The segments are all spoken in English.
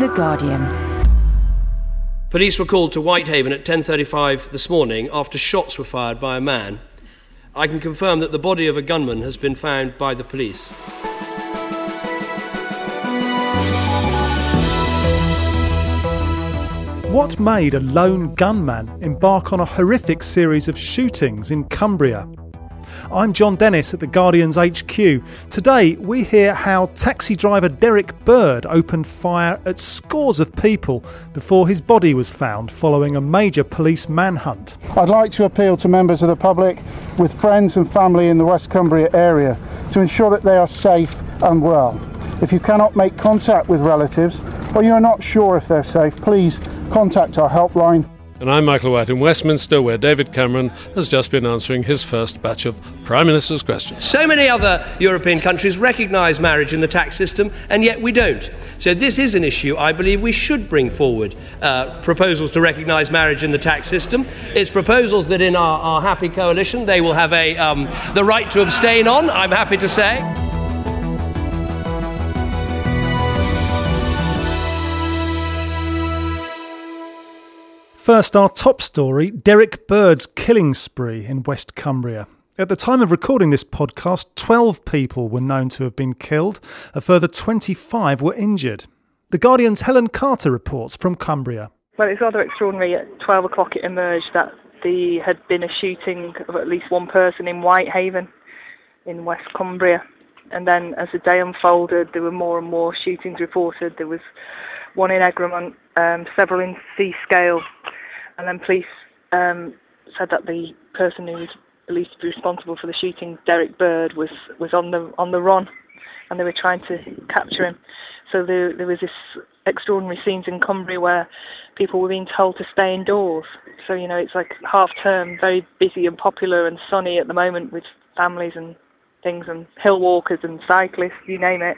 The Guardian. Police were called to Whitehaven at 10:35 this morning after shots were fired by a man. I can confirm that the body of a gunman has been found by the police. What made a lone gunman embark on a horrific series of shootings in Cumbria? I'm Jon Dennis at the Guardian's HQ. Today, we hear how taxi driver Derrick Bird opened fire at scores of people before his body was found following a major police manhunt. I'd like to appeal to members of the public with friends and family in the West Cumbria area to ensure that they are safe and well. If you cannot make contact with relatives or you are not sure if they're safe, please contact our helpline. And I'm Michael White in Westminster, where David Cameron has just been answering his first batch of Prime Minister's questions. So many other European countries recognise marriage in the tax system, and yet we don't. So, this is an issue I believe we should bring forward uh, proposals to recognise marriage in the tax system. It's proposals that in our, our happy coalition they will have a, um, the right to abstain on, I'm happy to say. First, our top story Derrick Bird's killing spree in West Cumbria. At the time of recording this podcast, 12 people were known to have been killed, a further 25 were injured. The Guardian's Helen Carter reports from Cumbria. Well, it's rather extraordinary. At 12 o'clock, it emerged that there had been a shooting of at least one person in Whitehaven in West Cumbria. And then as the day unfolded, there were more and more shootings reported. There was one in Egremont, um, several in Seascale, and then police um, said that the person who was believed to be responsible for the shooting, Derrick Bird, was was on the on the run, and they were trying to capture him. So there there was this extraordinary scenes in Cumbria where people were being told to stay indoors. So you know it's like half term, very busy and popular and sunny at the moment with families and things and hill walkers and cyclists, you name it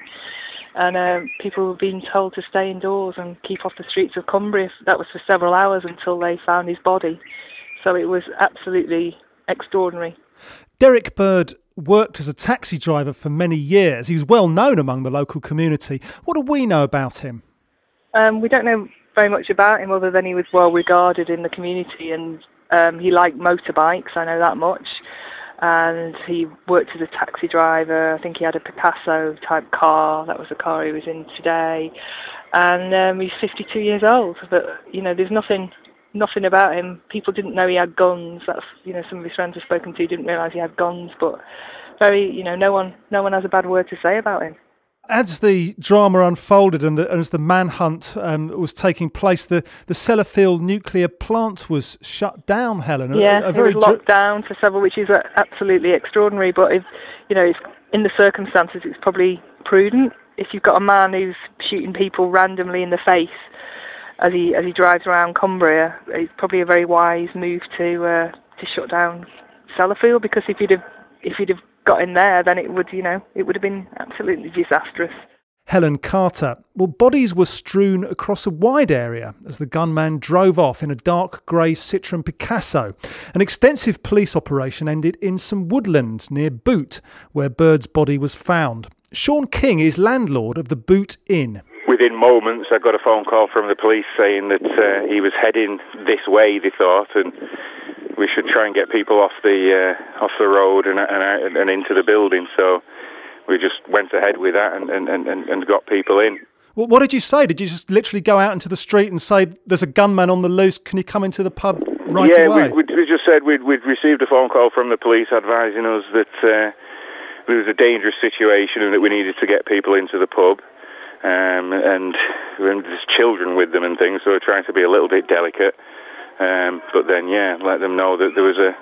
and uh, people were being told to stay indoors and keep off the streets of Cumbria. That was for several hours until they found his body. So it was absolutely extraordinary. Derrick Bird worked as a taxi driver for many years. He was well known among the local community. What do we know about him? Um, we don't know very much about him other than he was well regarded in the community and um, he liked motorbikes, I know that much and he worked as a taxi driver. I think he had a Picasso type car. That was the car he was in today. And um, he's 52 years old. But you know, there's nothing, nothing about him. People didn't know he had guns. That's you know, some of his friends have spoken to didn't realise he had guns. But very, you know, no one, no one has a bad word to say about him. As the drama unfolded and the, as the manhunt um, was taking place, the, the Sellafield nuclear plant was shut down, Helen. Yeah, a, a it was locked down for several, which is absolutely extraordinary. But if you know, in the circumstances, it's probably prudent. If you've got a man who's shooting people randomly in the face as he as he drives around Cumbria, it's probably a very wise move to uh, to shut down Sellafield because if you'd have if you'd have got in there, then it would, you know, it would have been absolutely disastrous. Helen Carter. Well, bodies were strewn across a wide area as the gunman drove off in a dark grey Citroen Picasso. An extensive police operation ended in some woodland near Boot, where Bird's body was found. Sean King is landlord of the Boot Inn. Within moments, I got a phone call from the police saying that uh, he was heading this way, they thought, and we should try and get people off the uh, off the road and, and and into the building. So we just went ahead with that and and, and, and got people in. Well, what did you say? Did you just literally go out into the street and say, "There's a gunman on the loose. Can you come into the pub right yeah, away?" Yeah, we, we, just said we'd, we'd received a phone call from the police advising us that uh, there was a dangerous situation and that we needed to get people into the pub. Um, and, and there's children with them and things, so we're trying to be a little bit delicate. Um, but then, yeah, let them know that there was a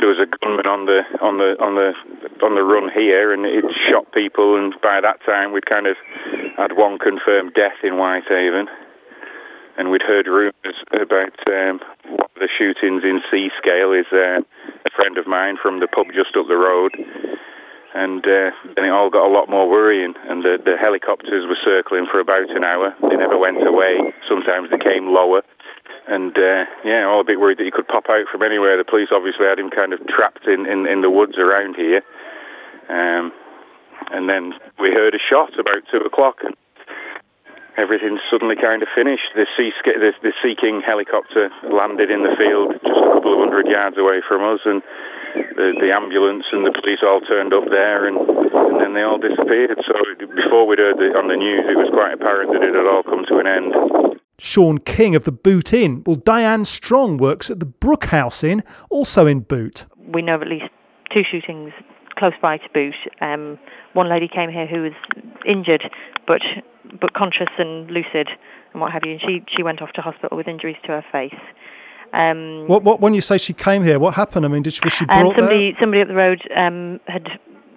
there was a gunman on the on the on the on the run here, and it shot people. And by that time, we'd kind of had one confirmed death in Whitehaven, and we'd heard rumours about um, one of the shootings in Seascale. Is uh, a friend of mine from the pub just up the road. And uh, then it all got a lot more worrying, and the, the helicopters were circling for about an hour. They never went away. Sometimes they came lower and uh, yeah, all a bit worried that he could pop out from anywhere. The police obviously had him kind of trapped in, in, in the woods around here. Um, and then we heard a shot about two o'clock. And everything's suddenly kind of finished. The Sea, the, the sea helicopter landed in the field just a couple of hundred yards away from us, and the, the ambulance and the police all turned up there, and, and then they all disappeared. So before we'd heard the, on the news, it was quite apparent that it had all come to an end. Sean King of the Boot Inn. Well, Diane Strong works at the Brook House Inn, also in Boot. We know of at least two shootings close by to Boot. Um, one lady came here who was injured, but but conscious and lucid and what have you. And she she went off to hospital with injuries to her face. Um, what, what, when you say she came here, what happened? I mean, did she, was she brought um, somebody, there? Somebody up the road um, had.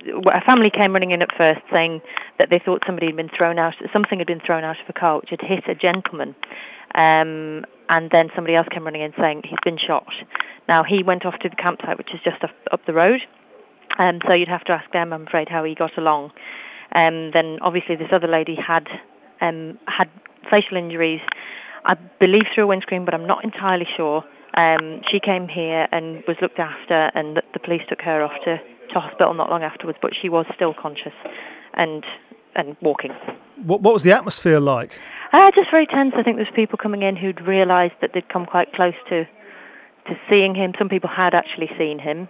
A family came running in at first, saying that they thought somebody had been thrown out. Something had been thrown out of a car, which had hit a gentleman. Um, and then somebody else came running in saying he's been shot. Now he went off to the campsite, which is just up, up the road. Um, so you'd have to ask them, I'm afraid, how he got along. Um, then obviously this other lady had um, had facial injuries, I believe through a windscreen, but I'm not entirely sure. Um, she came here and was looked after, and the, the police took her off to, to hospital not long afterwards. But she was still conscious and and walking. What, what was the atmosphere like? Uh, just very tense. I think there's people coming in who'd realised that they'd come quite close to to seeing him. Some people had actually seen him.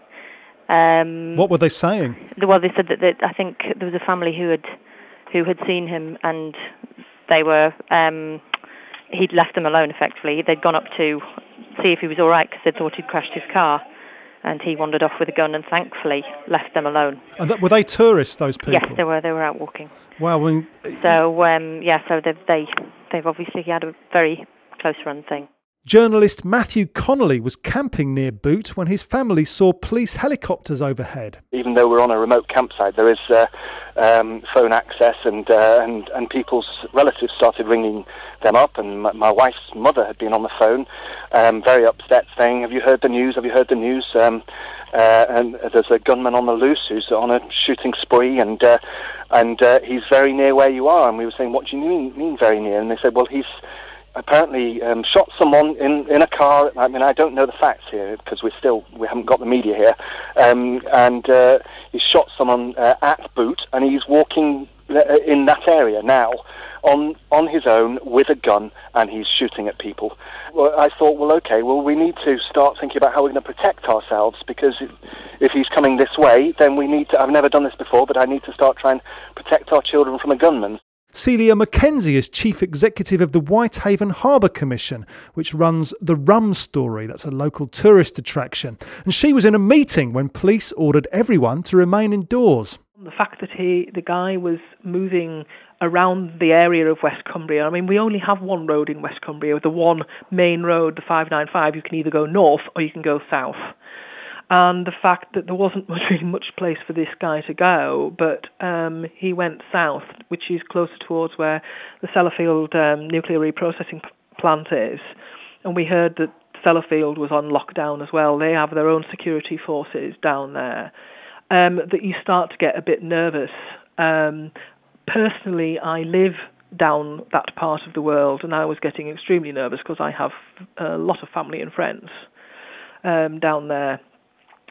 Um, what were they saying? Well, they said that, that I think there was a family who had who had seen him, and they were um, he'd left them alone. Effectively, they'd gone up to see if he was all right because they thought he'd crashed his car, and he wandered off with a gun and thankfully left them alone. And that, were they tourists? Those people? Yes, they were. They were out walking. Wow. Mean, so um, yeah, so they've they they've obviously had a very close run thing. Journalist Matthew Connolly was camping near Boot when his family saw police helicopters overhead. Even though we're on a remote campsite, there is uh, um, phone access, and, uh, and and people's relatives started ringing them up. And my, my wife's mother had been on the phone, um, very upset, saying, "Have you heard the news? Have you heard the news?" Um, uh, and there's a gunman on the loose who's on a shooting spree, and uh, and uh, he's very near where you are. And we were saying, "What do you mean, mean very near?" And they said, "Well, he's." Apparently um, shot someone in, in a car. I mean, I don't know the facts here because we're still we haven't got the media here. Um, and uh, he shot someone uh, at Boot, and he's walking uh, in that area now on on his own with a gun, and he's shooting at people. Well, I thought, well, okay, well, we need to start thinking about how we're going to protect ourselves because if, if he's coming this way, then we need to. I've never done this before, but I need to start trying to protect our children from a gunman. Celia Mackenzie is Chief Executive of the Whitehaven Harbour Commission, which runs the Rum Story. That's a local tourist attraction. And she was in a meeting when police ordered everyone to remain indoors. The fact that he, the guy was moving around the area of West Cumbria. I mean, we only have one road in West Cumbria, the one main road, the 595. You can either go north or you can go south and the fact that there wasn't really much place for this guy to go, but um, he went south, which is closer towards where the Sellafield um, nuclear reprocessing plant is, and we heard that Sellafield was on lockdown as well. They have their own security forces down there. Um, that you start to get a bit nervous. Um, personally, I live down that part of the world, and I was getting extremely nervous because I have a lot of family and friends um, down there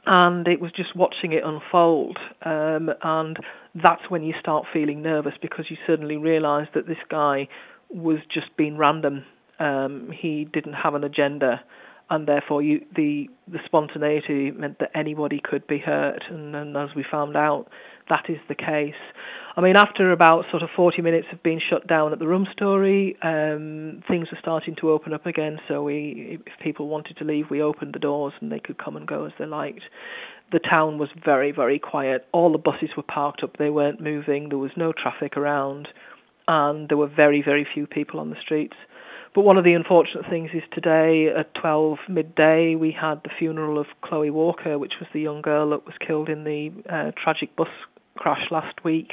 and it was just watching it unfold. Um, and that's when you start feeling nervous because you suddenly realise that this guy was just being random. Um, he didn't have an agenda, and therefore you, the the spontaneity meant that anybody could be hurt. And, and as we found out, that is the case. I mean, after about sort of 40 minutes of being shut down at the Rum Story, um, things were starting to open up again. So we, if people wanted to leave, we opened the doors and they could come and go as they liked. The town was very, very quiet. All the buses were parked up; they weren't moving. There was no traffic around, and there were very, very few people on the streets. But one of the unfortunate things is today at 12 midday we had the funeral of Chloe Walker, which was the young girl that was killed in the uh, tragic bus crash last week.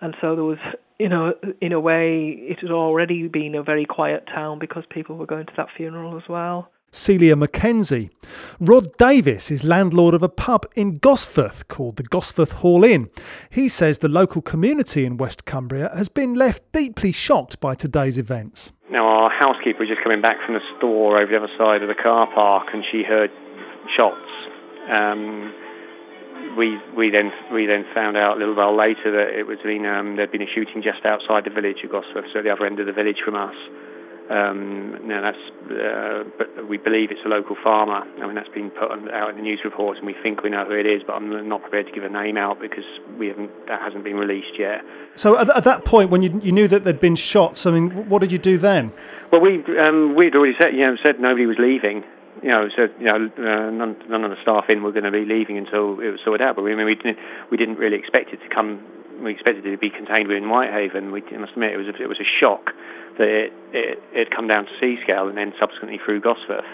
And so there was, you know, in a way, it had already been a very quiet town because people were going to that funeral as well. Celia Mackenzie. Rod Davis is landlord of a pub in Gosforth called the Gosforth Hall Inn. He says the local community in West Cumbria has been left deeply shocked by today's events. Now, our housekeeper was just coming back from the store over the other side of the car park and she heard shots. Um, we we then we then found out a little while later that it was been um, there'd been a shooting just outside the village of Gosforth, so at the other end of the village from us. Um, now that's, uh, but we believe it's a local farmer. I mean that's been put out in the news reports, and we think we know who it is, but I'm not prepared to give a name out because we haven't that hasn't been released yet. So at, at that point, when you you knew that there'd been shots, I mean, what did you do then? Well, we um, we'd already said you know said nobody was leaving. You know, said you know uh, none, none of the staff in were going to be leaving until it was sorted out. But we I mean we didn't we didn't really expect it to come. We expected it to be contained within Whitehaven. We must admit it was a, it was a shock that it, it had come down to Seascale and then subsequently through Gosforth.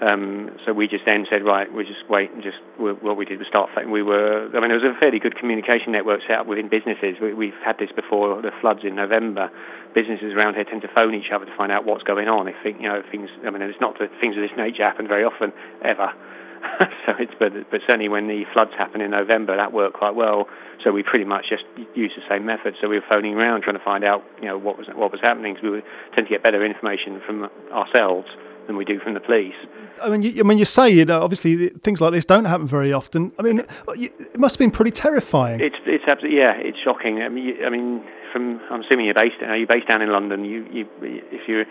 Um, so we just then said, right, we just wait and just what we did was start. We were, I mean, there was a fairly good communication network set up within businesses. We, have had this before the floods in November. Businesses around here tend to phone each other to find out what's going on. If you know things, I mean, it's not that things of this nature happen very often ever. so it's but but certainly when the floods happened in November, that worked quite well. So we pretty much just used the same method. So we were phoning around trying to find out, you know, what was what was happening. Because we would tend to get better information from ourselves than we do from the police. I mean, you, I mean, you say you know, obviously things like this don't happen very often. I mean, it must have been pretty terrifying. It's it's absolutely yeah, it's shocking. I mean, you, I mean, from I'm assuming you're based are you based down in London? You you if you,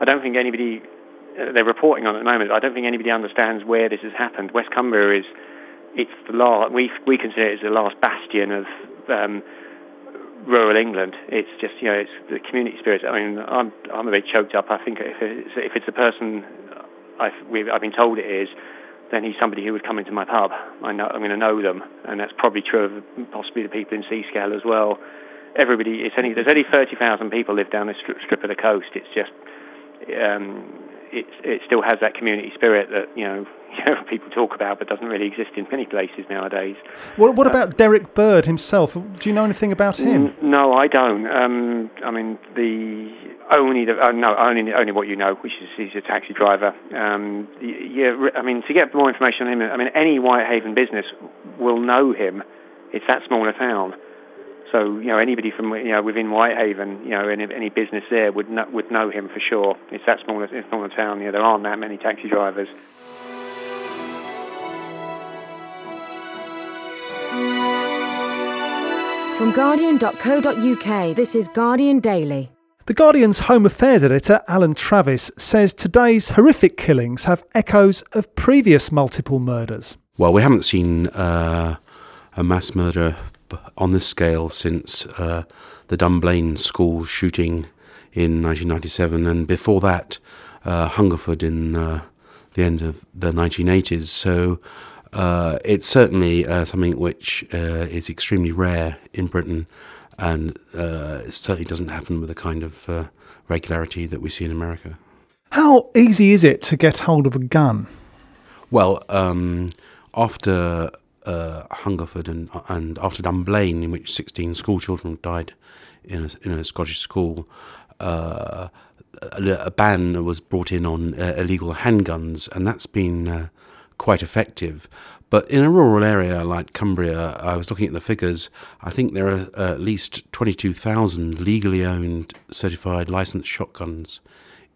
I don't think anybody uh, they're reporting on at the moment. I don't think anybody understands where this has happened. West Cumbria is it's the last we we consider it as the last bastion of. Um, rural England. It's just you know it's the community spirit. I mean, I'm I'm a bit choked up. I think if it's, if it's a person I've I've been told it is, then he's somebody who would come into my pub. I know I'm going to know them, and that's probably true of possibly the people in Seascale as well. Everybody, it's only there's only thirty thousand people live down this strip, strip of the coast. It's just um, it it still has that community spirit that you know, you know people talk about, but doesn't really exist in many places nowadays. What What uh, about Derrick Bird himself? Do you know anything about him? N- no, I don't. Um, I mean, the only the, uh, no only only what you know, which is he's a taxi driver. Um, yeah, I mean, to get more information on him, I mean, any Whitehaven business will know him. It's that small a town. So you know anybody from you know within Whitehaven, you know any, any business there would know, would know him for sure. It's that small, it's small a town. You know, there aren't that many taxi drivers. From Guardian.co.uk, this is Guardian Daily. The Guardian's Home Affairs editor, Alan Travis, says today's horrific killings have echoes of previous multiple murders. Well, we haven't seen uh, a mass murder on this scale since uh, the Dunblane school shooting in 1997, and before that, uh, Hungerford in uh, the end of the 1980s. So uh, it's certainly uh, something which uh, is extremely rare in Britain, and it certainly doesn't happen with the kind of regularity that we see in America. How easy is it to get hold of a gun? Well, um, after uh, Hungerford and, and after Dunblane, in which 16 school children died in a, in a Scottish school, uh, a, a, ban was brought in on uh, illegal handguns, and that's been uh, quite effective. But in a rural area like Cumbria, I was looking at the figures. I think there are at least 22,000 legally owned, certified, licensed shotguns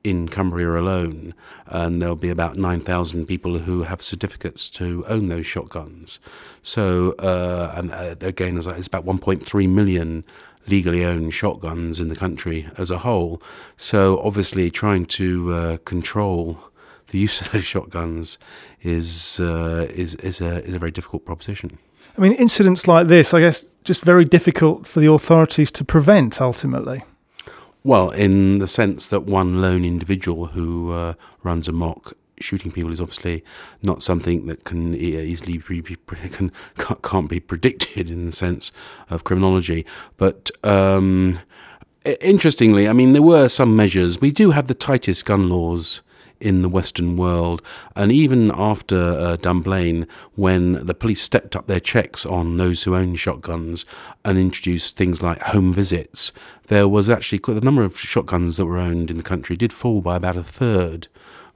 in Cumbria alone, and there'll be about 9,000 people who have certificates to own those shotguns. So, uh, and uh, again, it's about 1.3 million legally owned shotguns in the country as a whole. So, obviously, trying to uh, control the use of those shotguns is uh, is is a is a very difficult proposition. I mean, incidents like this, I guess, just very difficult for the authorities to prevent ultimately. Well, in the sense that one lone individual who uh, runs amok shooting people is obviously not something that can easily be, can can't be predicted in the sense of criminology. But um, interestingly, I mean, there were some measures. We do have the tightest gun laws in the Western world. And even after uh, Dunblane, when the police stepped up their checks on those who own shotguns and introduced things like home visits, there was actually the number of shotguns that were owned in the country did fall by about a third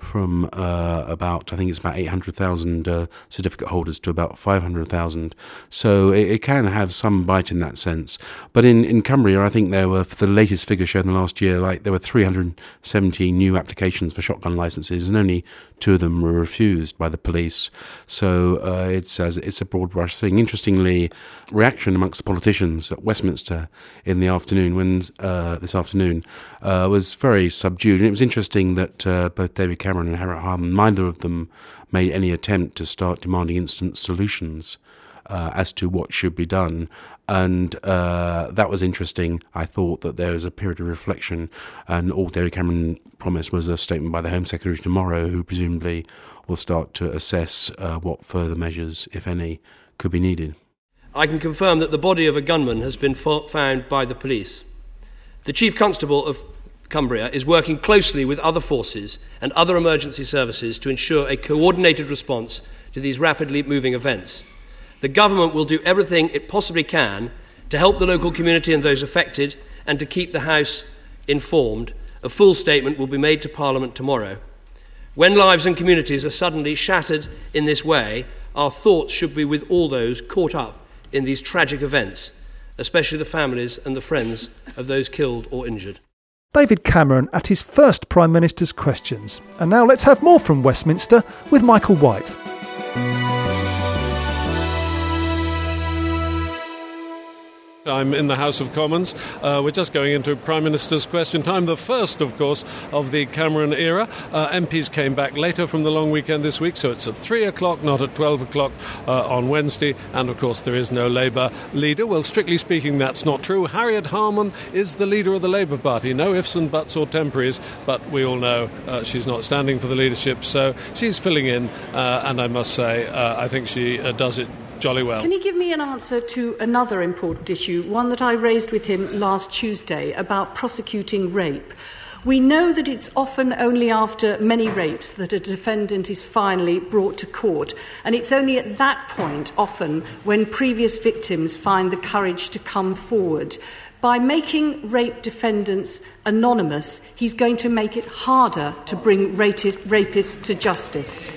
from uh, about I think it's about eight hundred thousand uh, certificate holders to about five hundred thousand. So it, it, can have some bite in that sense. But in, in Cumbria, I think there were for the latest figure shown the last year, like there were three hundred seventy new applications for shotgun licenses, and only two of them were refused by the police. So uh, it's it's a broad brush thing. Interestingly, reaction amongst politicians at Westminster in the afternoon, when uh, this afternoon, uh, was very subdued. And it was interesting that uh, both David Cameron and Harriet Harman, neither of them made any attempt to start demanding instant solutions. Uh, as to what should be done. And uh, that was interesting. I thought that there was a period of reflection, and all David Cameron promised was a statement by the Home Secretary tomorrow, who presumably will start to assess uh, what further measures, if any, could be needed. I can confirm that the body of a gunman has been found by the police. The Chief Constable of Cumbria is working closely with other forces and other emergency services to ensure a coordinated response to these rapidly moving events. The government will do everything it possibly can to help the local community and those affected and to keep the House informed. A full statement will be made to Parliament tomorrow. When lives and communities are suddenly shattered in this way, our thoughts should be with all those caught up in these tragic events, especially the families and the friends of those killed or injured. David Cameron at his first Prime Minister's questions. And now let's have more from Westminster with Michael White. I'm in the House of Commons. Uh, we're just going into Prime Minister's question time, the first, of course, of the Cameron era. Uh, MPs came back later from the long weekend this week, so it's at 3 o'clock, not at 12 o'clock uh, on Wednesday. And of course, there is no Labour leader. Well, strictly speaking, that's not true. Harriet Harman is the leader of the Labour Party. No ifs and buts or temporaries, but we all know uh, she's not standing for the leadership, so she's filling in. Uh, and I must say, uh, I think she does it jolly well. Can you give me an answer to another important issue, one that I raised with him last Tuesday about prosecuting rape? We know that it's often only after many rapes that a defendant is finally brought to court, and it's only at that point, often, when previous victims find the courage to come forward. By making rape defendants anonymous, he's going to make it harder to bring rapists to justice.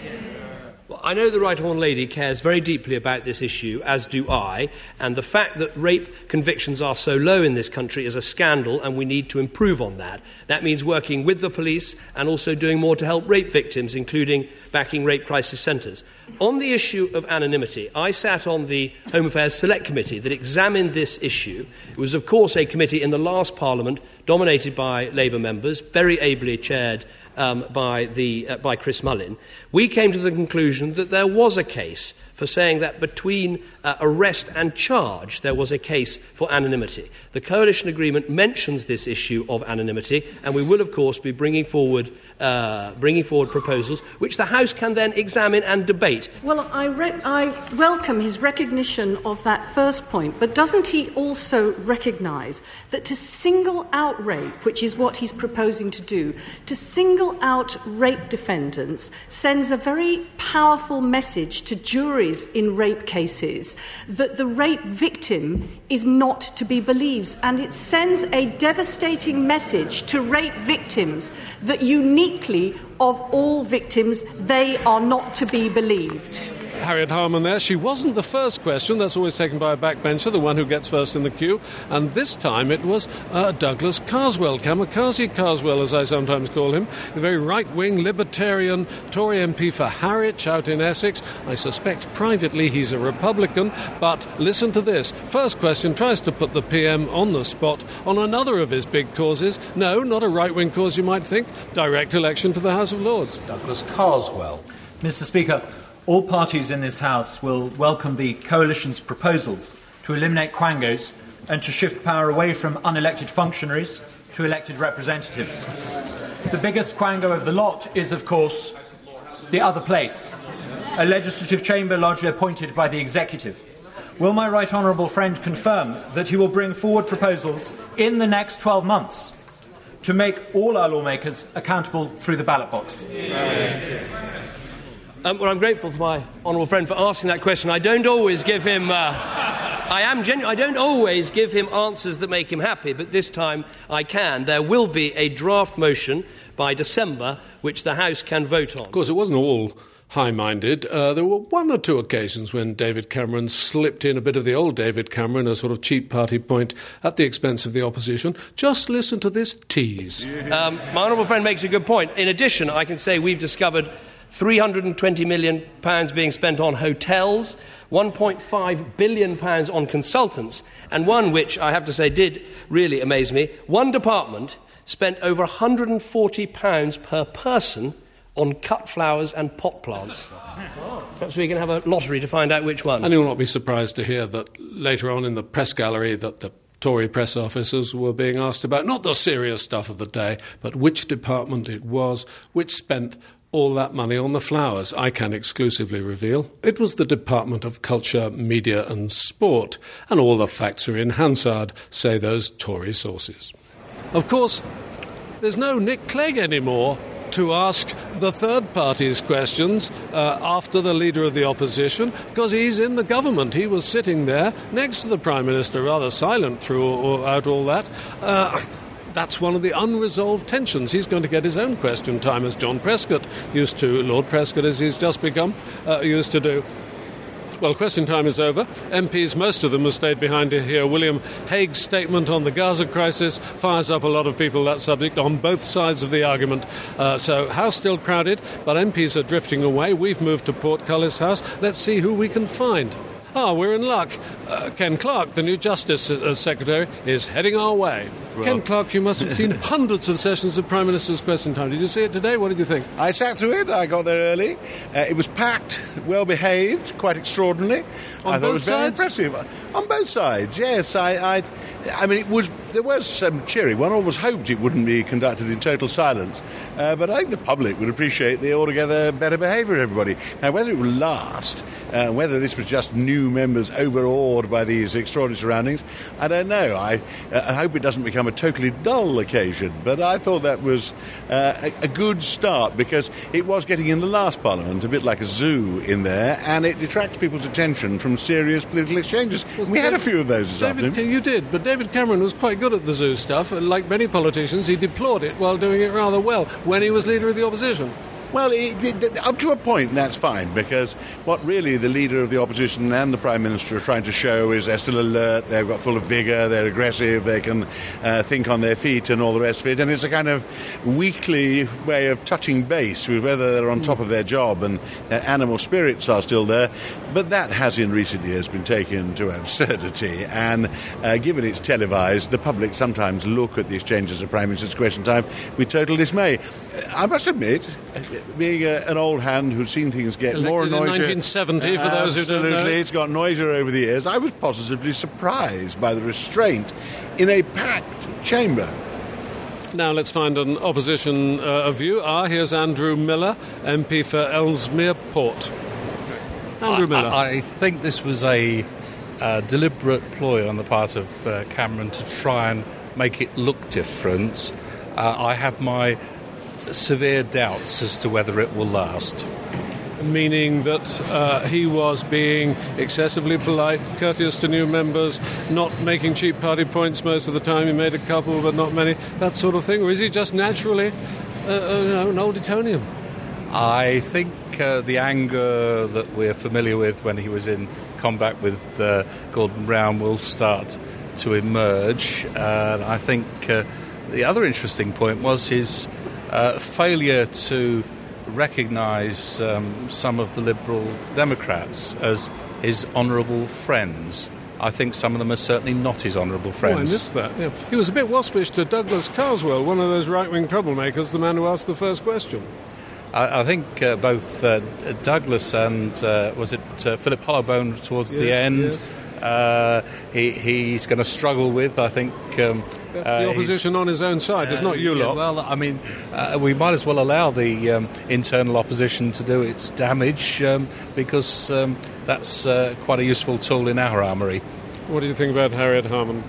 I know the Right Honourable Lady cares very deeply about this issue, as do I, and the fact that rape convictions are so low in this country is a scandal, and we need to improve on that. That means working with the police and also doing more to help rape victims, including backing rape crisis centres. On the issue of anonymity, I sat on the Home Affairs Select Committee that examined this issue. It was, of course, a committee in the last Parliament dominated by Labour members, very ably chaired um, by, the, uh, by Chris Mullin, we came to the conclusion that there was a case for saying that between uh, arrest and charge there was a case for anonymity. The coalition agreement mentions this issue of anonymity, and we will, of course, be bringing forward, uh, bringing forward proposals which the House can then examine and debate. Well, I, re- I welcome his recognition of that first point, but doesn't he also recognise that to single out rape, which is what he's proposing to do, to single out rape defendants sends a very powerful message to juries in rape cases that the rape victim is not to be believed. And it sends a devastating message to rape victims that uniquely, of all victims, they are not to be believed. Harriet Harman there. She wasn't the first question. That's always taken by a backbencher, the one who gets first in the queue. And this time it was uh, Douglas Carswell, Kamikaze Carswell, as I sometimes call him, the very right wing libertarian Tory MP for Harwich out in Essex. I suspect privately he's a Republican, but listen to this. First question tries to put the PM on the spot on another of his big causes. No, not a right wing cause you might think. Direct election to the House of Lords. Douglas Carswell. Mr. Speaker, all parties in this House will welcome the Coalition's proposals to eliminate quangos and to shift power away from unelected functionaries to elected representatives. The biggest quango of the lot is, of course, the other place, a legislative chamber largely appointed by the executive. Will my right honourable friend confirm that he will bring forward proposals in the next 12 months to make all our lawmakers accountable through the ballot box? Um, well, I'm grateful to my honourable friend for asking that question. I don't always give him. Uh, I am genuine. I don't always give him answers that make him happy, but this time I can. There will be a draft motion by December which the House can vote on. Of course, it wasn't all high minded. Uh, there were one or two occasions when David Cameron slipped in a bit of the old David Cameron, a sort of cheap party point at the expense of the opposition. Just listen to this tease. Um, my honourable friend makes a good point. In addition, I can say we've discovered 320 million pounds being spent on hotels, 1.5 billion pounds on consultants, and one which I have to say did really amaze me. One department spent over 140 pounds per person on cut flowers and pot plants. Perhaps we can have a lottery to find out which one. And you will not be surprised to hear that later on in the press gallery that the Tory press officers were being asked about not the serious stuff of the day, but which department it was which spent all that money on the flowers. I can exclusively reveal it was the Department of Culture, Media and Sport, and all the facts are in Hansard, say those Tory sources. Of course, there's no Nick Clegg anymore to ask the third party's questions uh, after the leader of the opposition because he's in the government. He was sitting there next to the Prime Minister, rather silent throughout all that. Uh, that's one of the unresolved tensions. He's going to get his own question time, as John Prescott used to, Lord Prescott, as he's just become, uh, used to do. Well, question time is over. MPs, most of them, have stayed behind to hear William Hague's statement on the Gaza crisis. Fires up a lot of people, that subject, on both sides of the argument. Uh, so, House still crowded, but MPs are drifting away. We've moved to Portcullis House. Let's see who we can find. Ah, we're in luck. Uh, Ken Clarke, the new Justice uh, Secretary, is heading our way. Well- Ken Clarke, you must have seen hundreds of sessions of Prime Minister's Question Time. Did you see it today? What did you think? I sat through it. I got there early. Uh, it was packed, well behaved, quite extraordinary. On I thought both it was very impressive. On both sides, yes. I, I, I mean, it was there was some cheering. One always hoped it wouldn't be conducted in total silence, uh, but I think the public would appreciate the altogether better behaviour of everybody. Now, whether it will last, uh, whether this was just new members overawed by these extraordinary surroundings, I don't know. I, uh, I hope it doesn't become a totally dull occasion, but I thought that was uh, a, a good start because it was getting in the last Parliament a bit like a zoo in there, and it detracts people's attention from serious political exchanges. we had a few of those this David, afternoon. you did, but David Cameron was quite good at the zoo stuff. and Like many politicians, he deplored it while doing it rather well when he was leader of the opposition. Well, it, it, up to a point, that's fine, because what really the leader of the opposition and the Prime Minister are trying to show is they're still alert, they've got full of vigour, they're aggressive, they can uh, think on their feet and all the rest of it. And it's a kind of weekly way of touching base with whether they're on top of their job and their animal spirits are still there. But that has in recent years been taken to absurdity. And uh, given it's televised, the public sometimes look at the exchanges of Prime Minister's Question Time with total dismay. I must admit, being a, an old hand who's seen things get more Elected in noisier. 1970, for those who don't know. Absolutely, it's got noisier over the years. I was positively surprised by the restraint in a packed chamber. Now let's find an opposition uh, view. Ah, here's Andrew Miller, MP for Ellesmere Port. Andrew Miller. I, I think this was a uh, deliberate ploy on the part of uh, Cameron to try and make it look different. Uh, I have my severe doubts as to whether it will last. meaning that uh, he was being excessively polite, courteous to new members, not making cheap party points most of the time. He made a couple, but not many. That sort of thing. Or is he just naturally uh, uh, an old Etonian? I think uh, the anger that we're familiar with when he was in combat with uh, Gordon Brown will start to emerge. Uh, I think uh, the other interesting point was his uh, failure to recognise um, some of the Liberal Democrats as his honourable friends. I think some of them are certainly not his honourable Oh, I friends. missed that. Yeah. He was a bit waspish to Douglas Carswell, one of those right wing troublemakers, the man who asked the first question. I, I think uh, both uh, Douglas and uh, was it uh, Philip Hollobone towards the end. yes. Uh, he, he's going to struggle with. I think um, That's uh, the he's- opposition on his own side. It's not you yeah, lot. Well, I mean, uh, we might as well allow the um, internal opposition to do its damage um, because um, that's uh, quite a useful tool in our armoury. What do you think about Harriet Harman?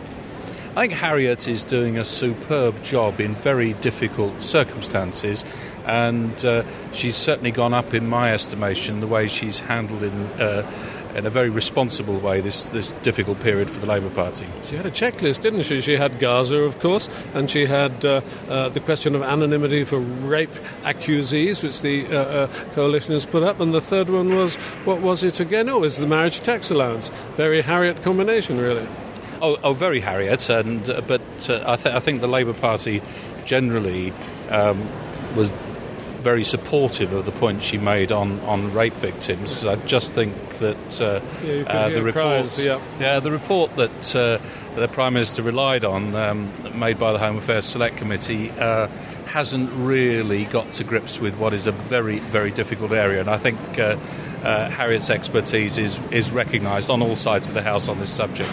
I think Harriet is doing a superb job in very difficult circumstances, and uh, she's certainly gone up in my estimation the way she's handled in. Uh, in a very responsible way this, this difficult period for the Labour Party. She had a checklist, didn't she? She had Gaza, of course, and she had uh, uh, the question of anonymity for rape accusees, which the uh, uh, coalition has put up, and the third one was what was it again? Oh, it was the marriage tax allowance. Very Harriet combination, really. Oh, oh very Harriet, and uh, but uh, I, th- I, think the Labour Party generally um, was very supportive of the point she made on, on rape victims because I just think that uh, yeah, uh, the report, yeah. yeah. the report that uh, the Prime Minister relied on, um, made by the Home Affairs Select Committee, uh, hasn't really got to grips with what is a very very difficult area, and I think. Uh, uh, Harriet's expertise is, is recognised on all sides of the House on this subject.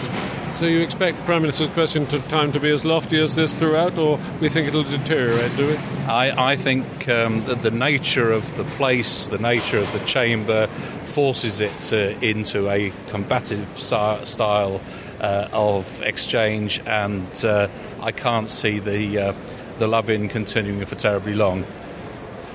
So you expect Prime Minister's question to time to be as lofty as this throughout, or we think it'll deteriorate, do we? I, I think um, that the nature of the place, the nature of the chamber, forces it uh, into a combative style uh, of exchange, and uh, I can't see the the love-in continuing for terribly long.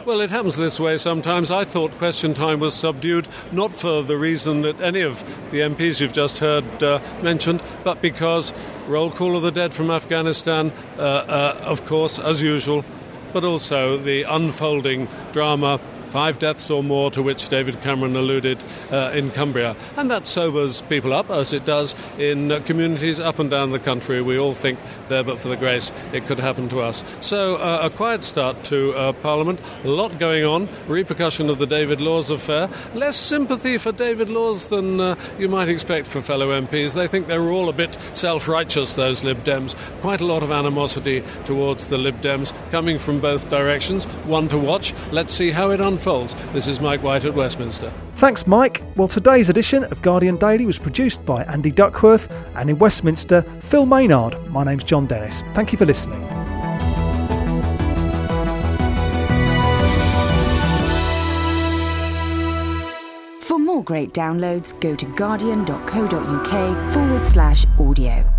Well, it happens this way sometimes. I thought question time was subdued, not for the reason that any of the MPs you've just heard uh, mentioned, but because roll call of the dead from Afghanistan, uh, uh, of course, as usual, but also the unfolding drama five deaths or more to which David Cameron alluded uh, in Cumbria. And that sobers people up, as it does in uh, communities up and down the country. We all think there, but for the grace, it could happen to us. So, uh, a quiet start to uh, Parliament, a lot going on, repercussion of the David Laws affair, less sympathy for David Laws than uh, you might expect for fellow MPs. They think they're all a bit self righteous, those Lib Dems. Quite a lot of animosity towards the Lib Dems coming from both directions. One to watch. Let's see how it unfolds unfolds. This is Mike White at Westminster. Thanks, Mike. Well, today's edition of Guardian Daily was produced by Andy Duckworth and in Westminster, Phil Maynard. My name's Jon Dennis. Thank you for listening. For more great downloads, go to guardian.co.uk forward slash audio.